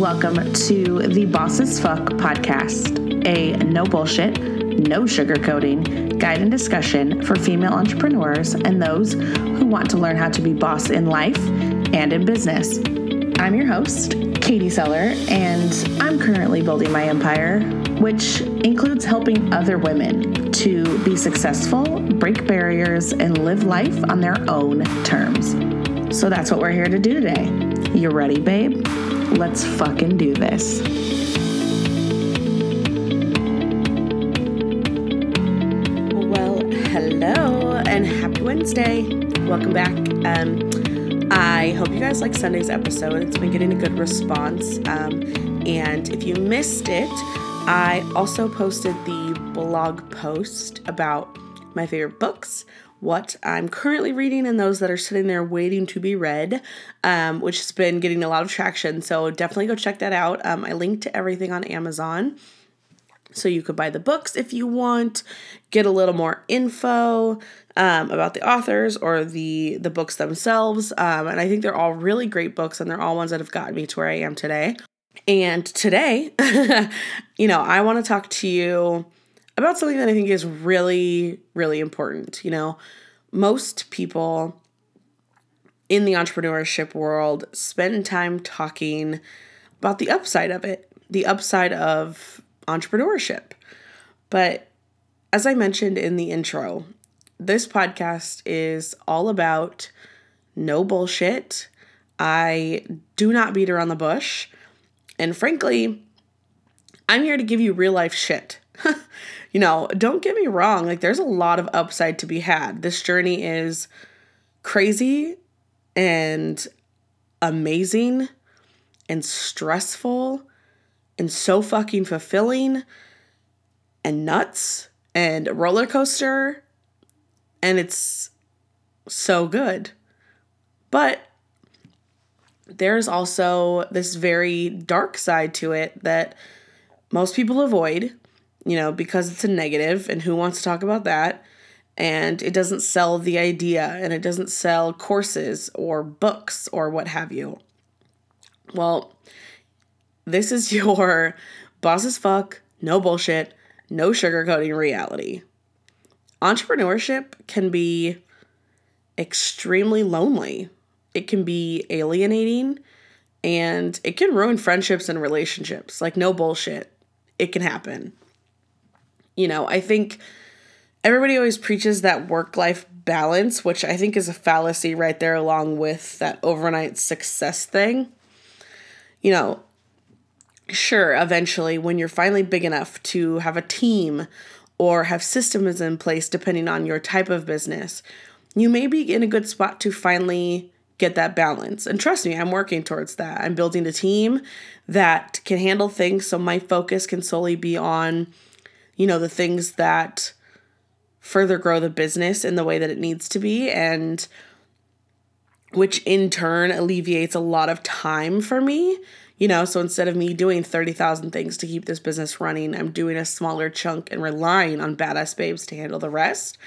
welcome to the Boss as Fuck podcast, a no bullshit, no sugarcoating guide and discussion for female entrepreneurs and those who want to learn how to be boss in life and in business. I'm your host, Katie Seller, and I'm currently building my empire, which includes helping other women to be successful, break barriers, and live life on their own terms. So that's what we're here to do today. You ready, babe? Let's fucking do this. Well, hello and happy Wednesday. Welcome back. Um, I hope you guys like Sunday's episode. It's been getting a good response. Um, and if you missed it, I also posted the blog post about my favorite books, what I'm currently reading, and those that are sitting there waiting to be read, um, which has been getting a lot of traction. So definitely go check that out. Um, I linked to everything on Amazon. So you could buy the books if you want, get a little more info um, about the authors or the the books themselves. Um, and I think they're all really great books, and they're all ones that have gotten me to where I am today. And today, you know, I want to talk to you about something that I think is really, really important. You know, most people in the entrepreneurship world spend time talking about the upside of it, the upside of entrepreneurship. But as I mentioned in the intro, this podcast is all about no bullshit. I do not beat around the bush. And frankly, I'm here to give you real life shit. you know, don't get me wrong, like there's a lot of upside to be had. This journey is crazy and amazing and stressful and so fucking fulfilling and nuts and roller coaster and it's so good. But there's also this very dark side to it that most people avoid, you know, because it's a negative and who wants to talk about that? And it doesn't sell the idea and it doesn't sell courses or books or what have you. Well, this is your boss as fuck, no bullshit, no sugarcoating reality. Entrepreneurship can be extremely lonely. It can be alienating and it can ruin friendships and relationships. Like, no bullshit. It can happen. You know, I think everybody always preaches that work life balance, which I think is a fallacy right there, along with that overnight success thing. You know, sure, eventually, when you're finally big enough to have a team or have systems in place, depending on your type of business, you may be in a good spot to finally get that balance. And trust me, I'm working towards that. I'm building a team that can handle things so my focus can solely be on, you know, the things that further grow the business in the way that it needs to be and which in turn alleviates a lot of time for me you know, so instead of me doing 30,000 things to keep this business running, I'm doing a smaller chunk and relying on badass babes to handle the rest,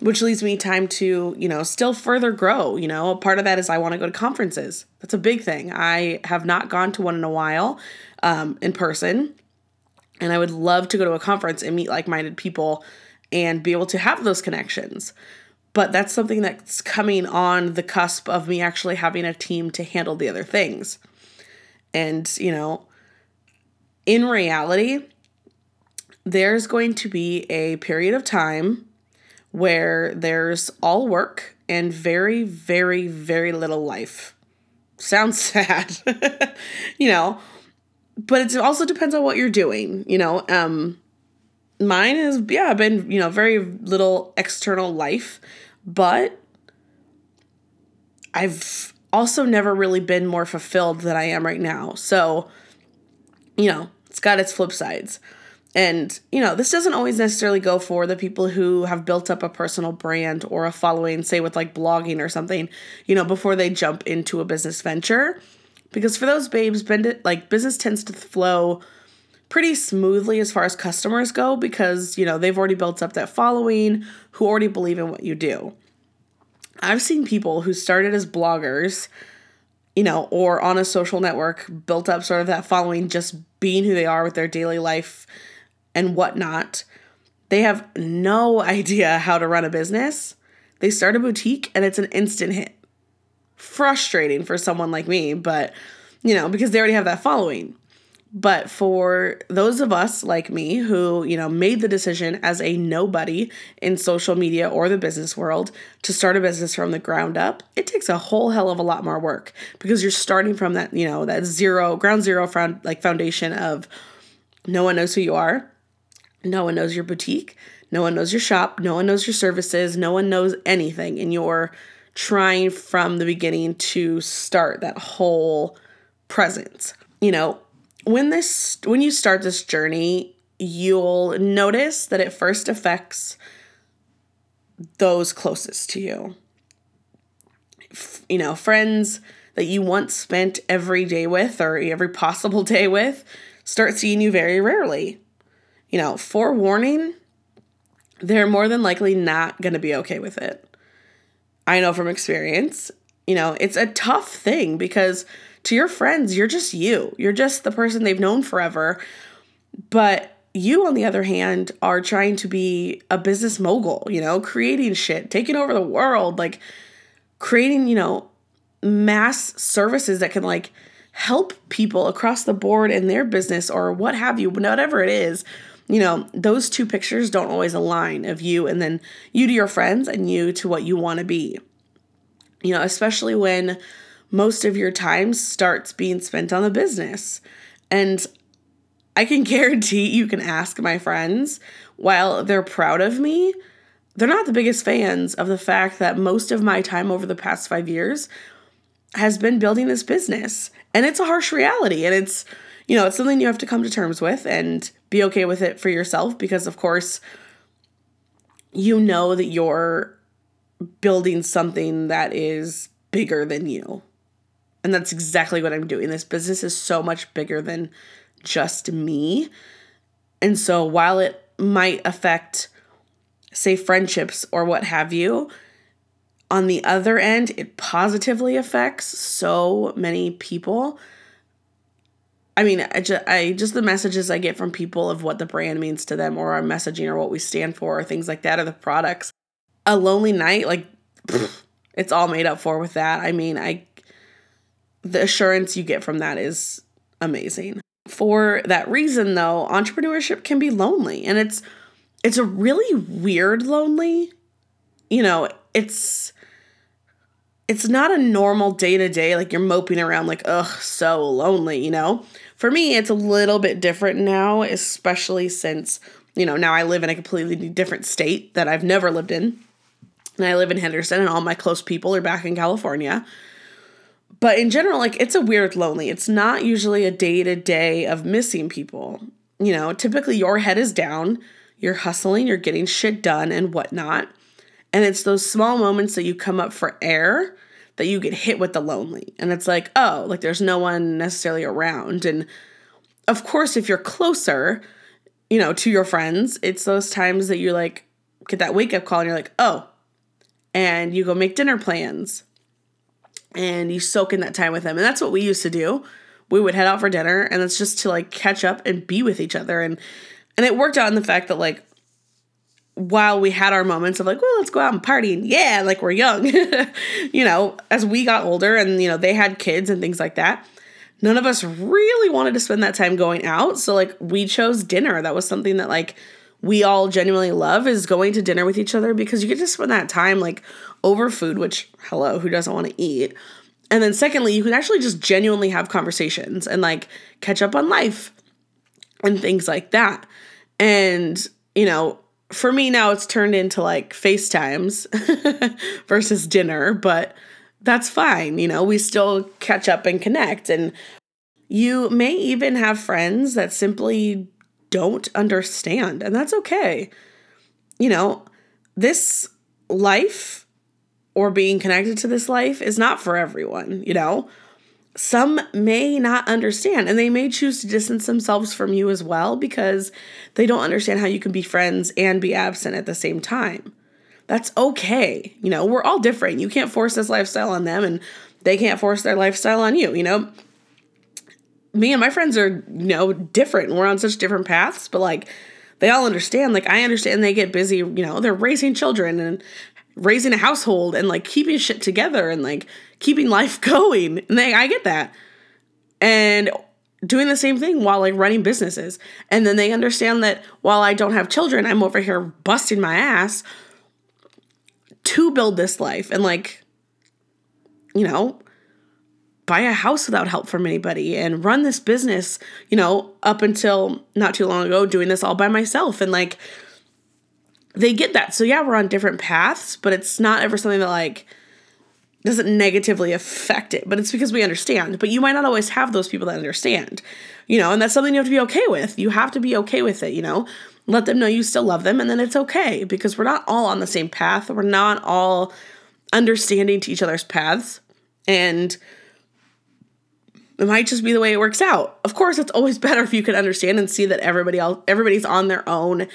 which leaves me time to, you know, still further grow. You know, a part of that is I want to go to conferences. That's a big thing. I have not gone to one in a while um, in person, and I would love to go to a conference and meet like minded people and be able to have those connections. But that's something that's coming on the cusp of me actually having a team to handle the other things. And, you know, in reality, there's going to be a period of time where there's all work and very, very, very little life. Sounds sad, you know, but it also depends on what you're doing, you know. Um, mine has, yeah, been, you know, very little external life, but I've also never really been more fulfilled than I am right now. So, you know, it's got its flip sides. And, you know, this doesn't always necessarily go for the people who have built up a personal brand or a following, say with like blogging or something, you know, before they jump into a business venture. Because for those babes, like business tends to flow pretty smoothly as far as customers go because, you know, they've already built up that following who already believe in what you do. I've seen people who started as bloggers you know, or on a social network, built up sort of that following, just being who they are with their daily life and whatnot. They have no idea how to run a business. They start a boutique and it's an instant hit. Frustrating for someone like me, but you know, because they already have that following. But for those of us like me who, you know, made the decision as a nobody in social media or the business world to start a business from the ground up, it takes a whole hell of a lot more work because you're starting from that, you know, that zero, ground zero found like foundation of no one knows who you are. No one knows your boutique. No one knows your shop. No one knows your services. No one knows anything. And you're trying from the beginning to start that whole presence. You know, when this when you start this journey, you'll notice that it first affects those closest to you. F- you know, friends that you once spent every day with or every possible day with start seeing you very rarely. You know, forewarning, they're more than likely not going to be okay with it. I know from experience, you know, it's a tough thing because to your friends, you're just you. You're just the person they've known forever. But you, on the other hand, are trying to be a business mogul, you know, creating shit, taking over the world, like creating, you know, mass services that can like help people across the board in their business or what have you, whatever it is. You know, those two pictures don't always align of you and then you to your friends and you to what you want to be. You know, especially when most of your time starts being spent on the business. And I can guarantee you can ask my friends, while they're proud of me, they're not the biggest fans of the fact that most of my time over the past five years has been building this business. And it's a harsh reality. And it's, you know, it's something you have to come to terms with and be okay with it for yourself because, of course, you know that you're building something that is bigger than you. And that's exactly what I'm doing. This business is so much bigger than just me. And so while it might affect, say, friendships or what have you, on the other end, it positively affects so many people. I mean, I just, I just the messages I get from people of what the brand means to them, or our messaging, or what we stand for, or things like that, or the products. A lonely night, like, it's all made up for with that. I mean, I the assurance you get from that is amazing. For that reason though, entrepreneurship can be lonely and it's it's a really weird lonely. You know, it's it's not a normal day to day like you're moping around like ugh so lonely, you know. For me, it's a little bit different now, especially since you know now I live in a completely different state that I've never lived in. And I live in Henderson, and all my close people are back in California. But in general, like it's a weird lonely. It's not usually a day to day of missing people. You know, typically your head is down, you're hustling, you're getting shit done and whatnot. And it's those small moments that you come up for air that you get hit with the lonely. And it's like, oh, like there's no one necessarily around. And of course, if you're closer, you know, to your friends, it's those times that you like get that wake up call and you're like, oh, and you go make dinner plans and you soak in that time with them. And that's what we used to do. We would head out for dinner and it's just to like catch up and be with each other. And and it worked out in the fact that like while we had our moments of like, well, let's go out and party and yeah, like we're young, you know, as we got older and you know, they had kids and things like that, none of us really wanted to spend that time going out. So like we chose dinner. That was something that like we all genuinely love is going to dinner with each other because you get to spend that time like over food, which, hello, who doesn't want to eat? And then, secondly, you can actually just genuinely have conversations and like catch up on life and things like that. And, you know, for me now, it's turned into like FaceTimes versus dinner, but that's fine. You know, we still catch up and connect. And you may even have friends that simply don't understand, and that's okay. You know, this life or being connected to this life is not for everyone, you know? Some may not understand and they may choose to distance themselves from you as well because they don't understand how you can be friends and be absent at the same time. That's okay. You know, we're all different. You can't force this lifestyle on them and they can't force their lifestyle on you, you know? Me and my friends are, you know, different. We're on such different paths, but like they all understand. Like I understand they get busy, you know, they're raising children and raising a household and like keeping shit together and like keeping life going. And they I get that. And doing the same thing while like running businesses. And then they understand that while I don't have children, I'm over here busting my ass to build this life and like you know, buy a house without help from anybody and run this business, you know, up until not too long ago doing this all by myself and like they get that. So yeah, we're on different paths, but it's not ever something that like doesn't negatively affect it, but it's because we understand. But you might not always have those people that understand, you know, and that's something you have to be okay with. You have to be okay with it, you know. Let them know you still love them, and then it's okay because we're not all on the same path. We're not all understanding to each other's paths, and it might just be the way it works out. Of course, it's always better if you can understand and see that everybody else, everybody's on their own,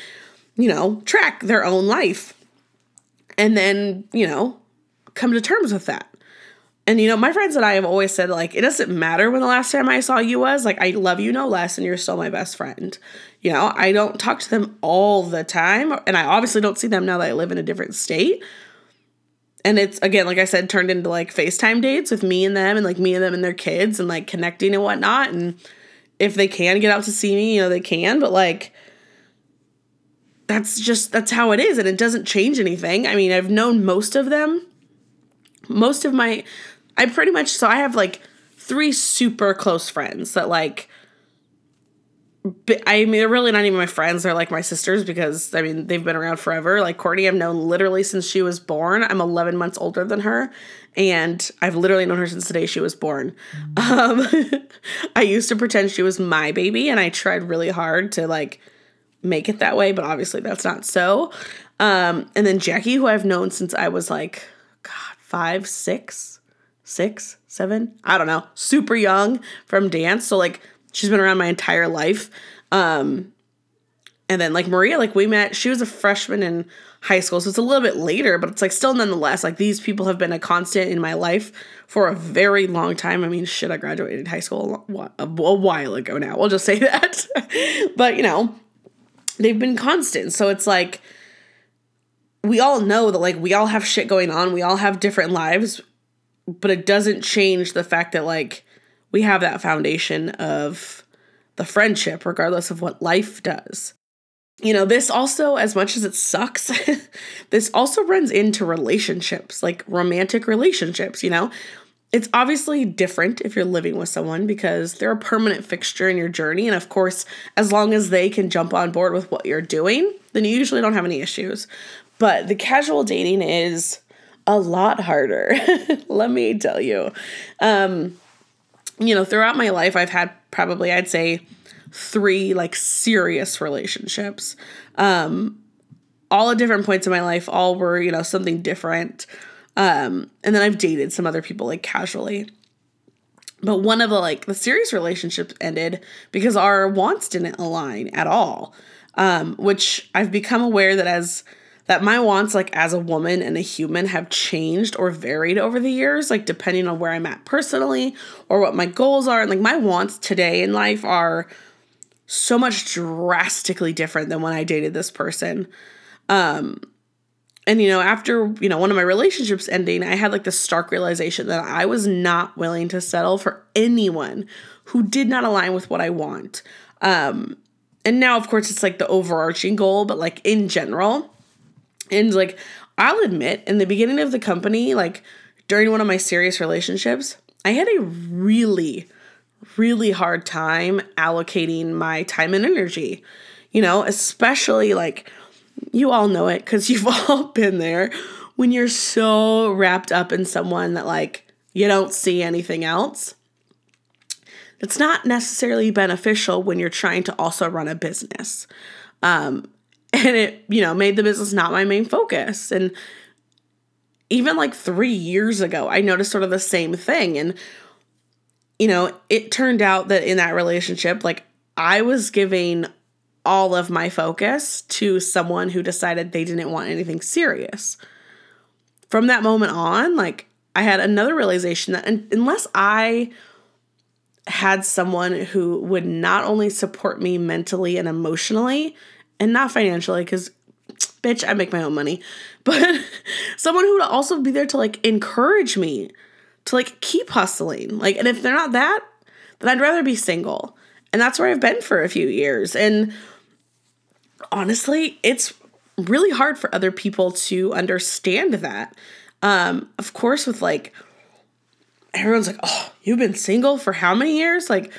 you know, track, their own life, and then you know come to terms with that. And you know, my friends and I have always said like it doesn't matter when the last time I saw you was. Like I love you no less and you're still my best friend. You know, I don't talk to them all the time and I obviously don't see them now that I live in a different state. And it's again, like I said, turned into like FaceTime dates with me and them and like me and them and their kids and like connecting and whatnot. And if they can get out to see me, you know, they can, but like that's just that's how it is and it doesn't change anything. I mean, I've known most of them most of my I pretty much so I have like three super close friends that like I mean, they're really not even my friends. They're like my sisters because I mean they've been around forever. Like Courtney, I've known literally since she was born. I'm 11 months older than her, and I've literally known her since the day she was born. Um, I used to pretend she was my baby, and I tried really hard to like make it that way, but obviously that's not so. Um, and then Jackie, who I've known since I was like God, five, six, six, seven, I don't know, super young from dance. So like she's been around my entire life. Um, and then like Maria, like we met, she was a freshman in high school, so it's a little bit later, but it's like still nonetheless, like these people have been a constant in my life for a very long time. I mean, shit, I graduated high school a, a while ago now. We'll just say that. but you know, they've been constant. So it's like we all know that like we all have shit going on, we all have different lives, but it doesn't change the fact that like we have that foundation of the friendship regardless of what life does. You know, this also as much as it sucks, this also runs into relationships, like romantic relationships, you know. It's obviously different if you're living with someone because they're a permanent fixture in your journey. And of course, as long as they can jump on board with what you're doing, then you usually don't have any issues. But the casual dating is a lot harder. Let me tell you. Um, you know, throughout my life, I've had probably, I'd say, three like serious relationships. Um, all at different points in my life, all were, you know, something different. Um, and then I've dated some other people like casually. But one of the like the serious relationships ended because our wants didn't align at all. Um, which I've become aware that as that my wants like as a woman and a human have changed or varied over the years like depending on where i'm at personally or what my goals are and like my wants today in life are so much drastically different than when i dated this person um and you know after you know one of my relationships ending i had like the stark realization that i was not willing to settle for anyone who did not align with what i want um and now of course it's like the overarching goal but like in general and like, I'll admit, in the beginning of the company, like during one of my serious relationships, I had a really, really hard time allocating my time and energy. You know, especially like you all know it because you've all been there when you're so wrapped up in someone that like you don't see anything else. It's not necessarily beneficial when you're trying to also run a business. Um, and it you know made the business not my main focus and even like 3 years ago I noticed sort of the same thing and you know it turned out that in that relationship like I was giving all of my focus to someone who decided they didn't want anything serious. From that moment on like I had another realization that unless I had someone who would not only support me mentally and emotionally and not financially because bitch i make my own money but someone who would also be there to like encourage me to like keep hustling. Like and if they're not that then i'd rather be single. And that's where i've been for a few years. And honestly it's really hard for other people to understand that um of course with like everyone's like, oh, you've been single for how many years? Like,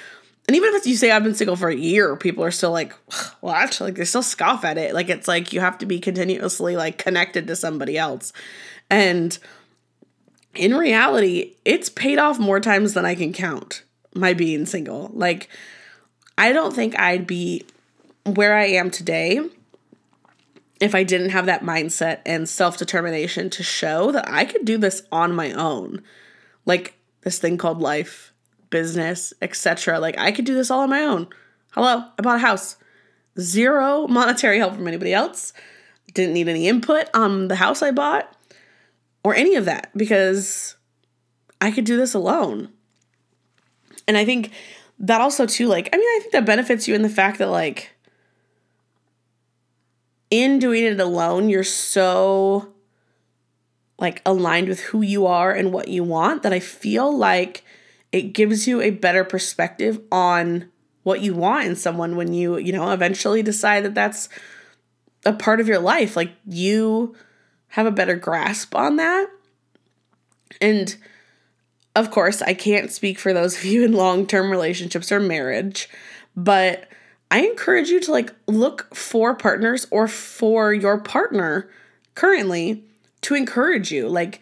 and even if you say I've been single for a year, people are still like, what? Like they still scoff at it. Like it's like you have to be continuously like connected to somebody else. And in reality, it's paid off more times than I can count my being single. Like I don't think I'd be where I am today if I didn't have that mindset and self determination to show that I could do this on my own. Like, this thing called life, business, etc. Like I could do this all on my own. Hello, I bought a house. Zero monetary help from anybody else. Didn't need any input on the house I bought or any of that because I could do this alone. And I think that also too like I mean I think that benefits you in the fact that like in doing it alone you're so like aligned with who you are and what you want that I feel like it gives you a better perspective on what you want in someone when you, you know, eventually decide that that's a part of your life. Like you have a better grasp on that. And of course, I can't speak for those of you in long term relationships or marriage, but I encourage you to like look for partners or for your partner currently to encourage you. Like,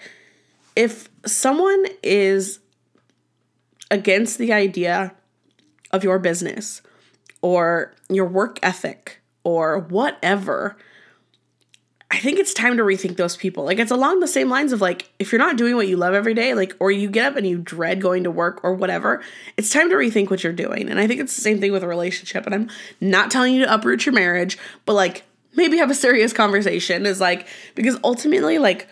if someone is against the idea of your business or your work ethic or whatever, I think it's time to rethink those people. Like, it's along the same lines of like, if you're not doing what you love every day, like, or you get up and you dread going to work or whatever, it's time to rethink what you're doing. And I think it's the same thing with a relationship. And I'm not telling you to uproot your marriage, but like, maybe have a serious conversation is like because ultimately like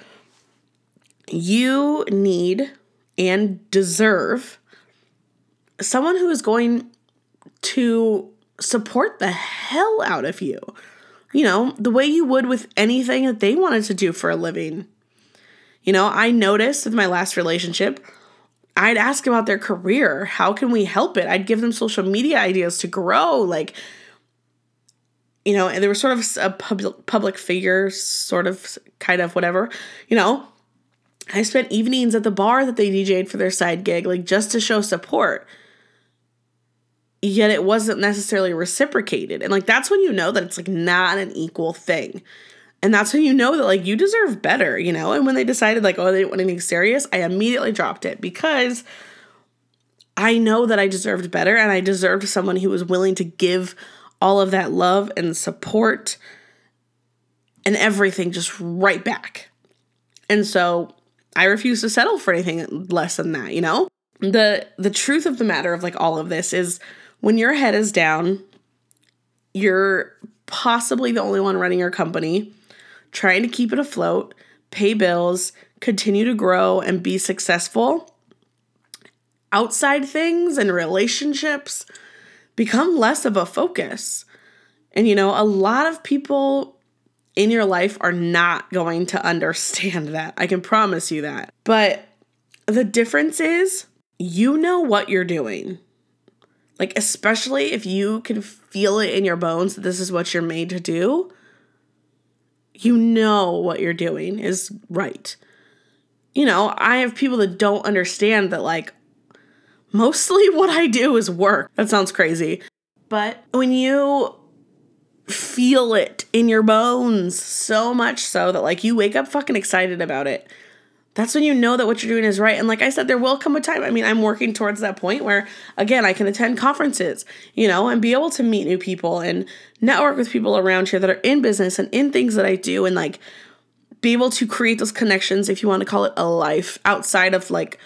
you need and deserve someone who is going to support the hell out of you. You know, the way you would with anything that they wanted to do for a living. You know, I noticed with my last relationship, I'd ask about their career. How can we help it? I'd give them social media ideas to grow. Like, you know, and they were sort of a public public figure, sort of, kind of, whatever. You know, I spent evenings at the bar that they DJ'd for their side gig, like just to show support. Yet it wasn't necessarily reciprocated, and like that's when you know that it's like not an equal thing. And that's when you know that like you deserve better, you know? And when they decided like, oh, they didn't want anything serious, I immediately dropped it because I know that I deserved better and I deserved someone who was willing to give all of that love and support and everything just right back. And so I refuse to settle for anything less than that, you know? The the truth of the matter of like all of this is when your head is down, you're possibly the only one running your company, trying to keep it afloat, pay bills, continue to grow and be successful. Outside things and relationships become less of a focus. And you know, a lot of people in your life are not going to understand that. I can promise you that. But the difference is you know what you're doing. Like, especially if you can feel it in your bones that this is what you're made to do, you know what you're doing is right. You know, I have people that don't understand that, like, Mostly what I do is work. That sounds crazy. But when you feel it in your bones so much so that like you wake up fucking excited about it, that's when you know that what you're doing is right. And like I said, there will come a time. I mean, I'm working towards that point where, again, I can attend conferences, you know, and be able to meet new people and network with people around here that are in business and in things that I do and like be able to create those connections, if you want to call it a life, outside of like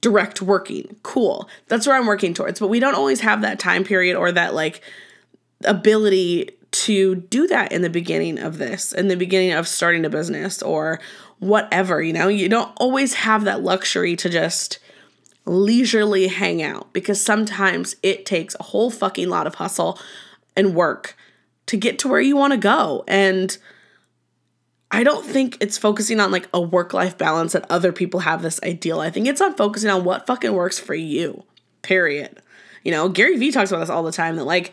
direct working. Cool. That's where I'm working towards. But we don't always have that time period or that like ability to do that in the beginning of this, in the beginning of starting a business or whatever, you know? You don't always have that luxury to just leisurely hang out because sometimes it takes a whole fucking lot of hustle and work to get to where you want to go. And I don't think it's focusing on like a work life balance that other people have this ideal. I think it's on focusing on what fucking works for you, period. You know, Gary Vee talks about this all the time that like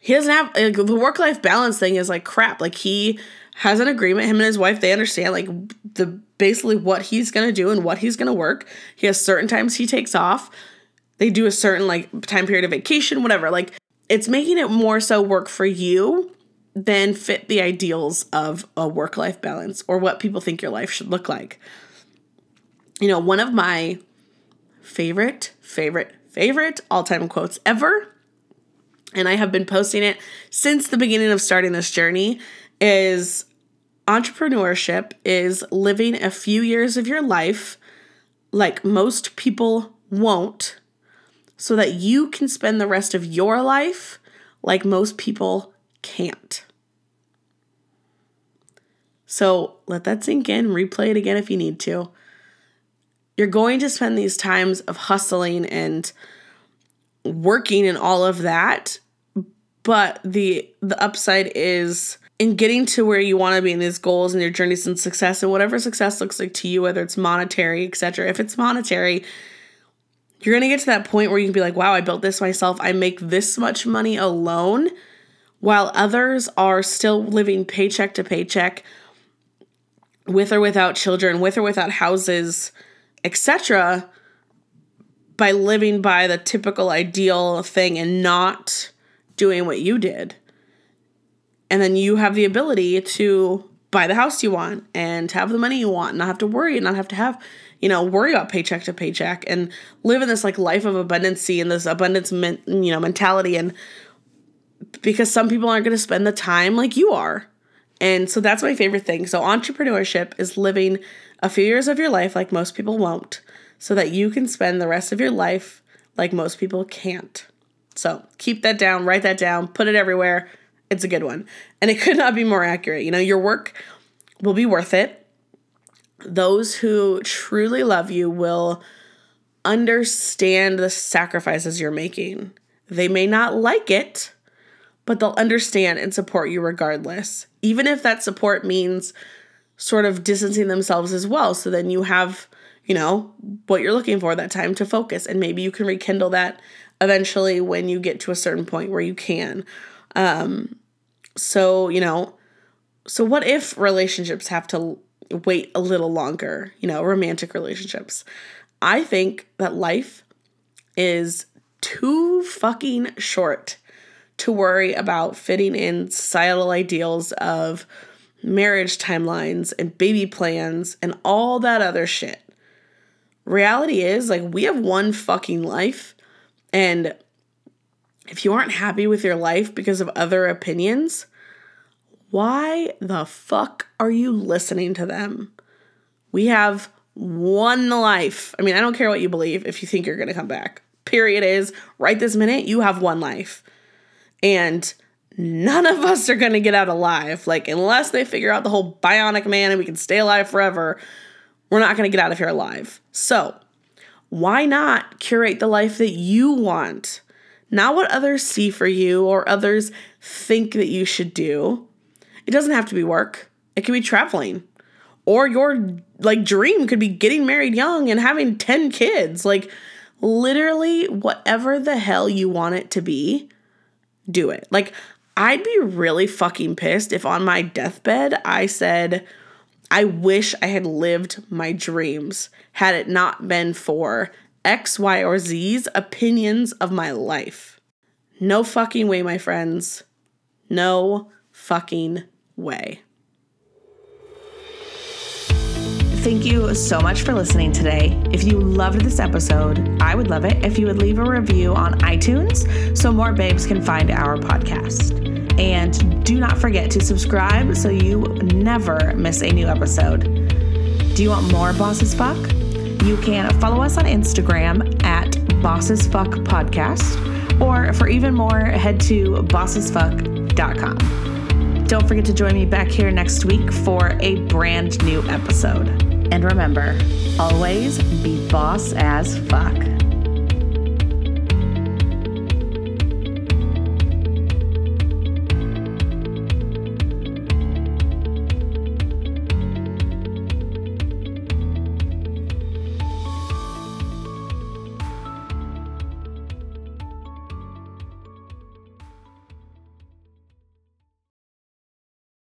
he doesn't have like, the work life balance thing is like crap. Like he has an agreement, him and his wife, they understand like the basically what he's gonna do and what he's gonna work. He has certain times he takes off. They do a certain like time period of vacation, whatever. Like it's making it more so work for you than fit the ideals of a work life balance or what people think your life should look like. You know, one of my favorite, favorite, favorite all time quotes ever, and I have been posting it since the beginning of starting this journey, is entrepreneurship is living a few years of your life like most people won't so that you can spend the rest of your life like most people can't. So let that sink in, replay it again if you need to. You're going to spend these times of hustling and working and all of that, but the the upside is in getting to where you want to be in these goals and your journeys and success and whatever success looks like to you, whether it's monetary, etc. If it's monetary, you're to get to that point where you can be like, wow, I built this myself. I make this much money alone, while others are still living paycheck to paycheck with or without children, with or without houses, etc. by living by the typical ideal thing and not doing what you did and then you have the ability to buy the house you want and have the money you want, and not have to worry, and not have to have, you know, worry about paycheck to paycheck and live in this like life of abundancy and this abundance, men- you know, mentality. And because some people aren't going to spend the time like you are. And so that's my favorite thing. So entrepreneurship is living a few years of your life like most people won't, so that you can spend the rest of your life like most people can't. So keep that down, write that down, put it everywhere. It's a good one. And it could not be more accurate. You know, your work will be worth it. Those who truly love you will understand the sacrifices you're making. They may not like it, but they'll understand and support you regardless. Even if that support means sort of distancing themselves as well. So then you have, you know, what you're looking for, that time to focus. And maybe you can rekindle that eventually when you get to a certain point where you can. Um, so, you know, so what if relationships have to wait a little longer, you know, romantic relationships? I think that life is too fucking short to worry about fitting in societal ideals of marriage timelines and baby plans and all that other shit. Reality is, like, we have one fucking life, and if you aren't happy with your life because of other opinions, why the fuck are you listening to them? We have one life. I mean, I don't care what you believe if you think you're going to come back. Period is right this minute, you have one life. And none of us are going to get out alive. Like, unless they figure out the whole bionic man and we can stay alive forever, we're not going to get out of here alive. So, why not curate the life that you want? Not what others see for you or others think that you should do. It doesn't have to be work. It could be traveling. Or your like dream could be getting married young and having 10 kids. Like literally whatever the hell you want it to be, do it. Like I'd be really fucking pissed if on my deathbed I said I wish I had lived my dreams had it not been for X, Y, or Z's opinions of my life. No fucking way, my friends. No fucking way. Thank you so much for listening today. If you loved this episode, I would love it if you would leave a review on iTunes so more babes can find our podcast. And do not forget to subscribe so you never miss a new episode. Do you want more Boss as Fuck? You can follow us on Instagram at Boss as Fuck Podcast, or for even more, head to bossasfuck.com. don't forget to join me back here next week for a brand new episode. And remember, always be boss as fuck.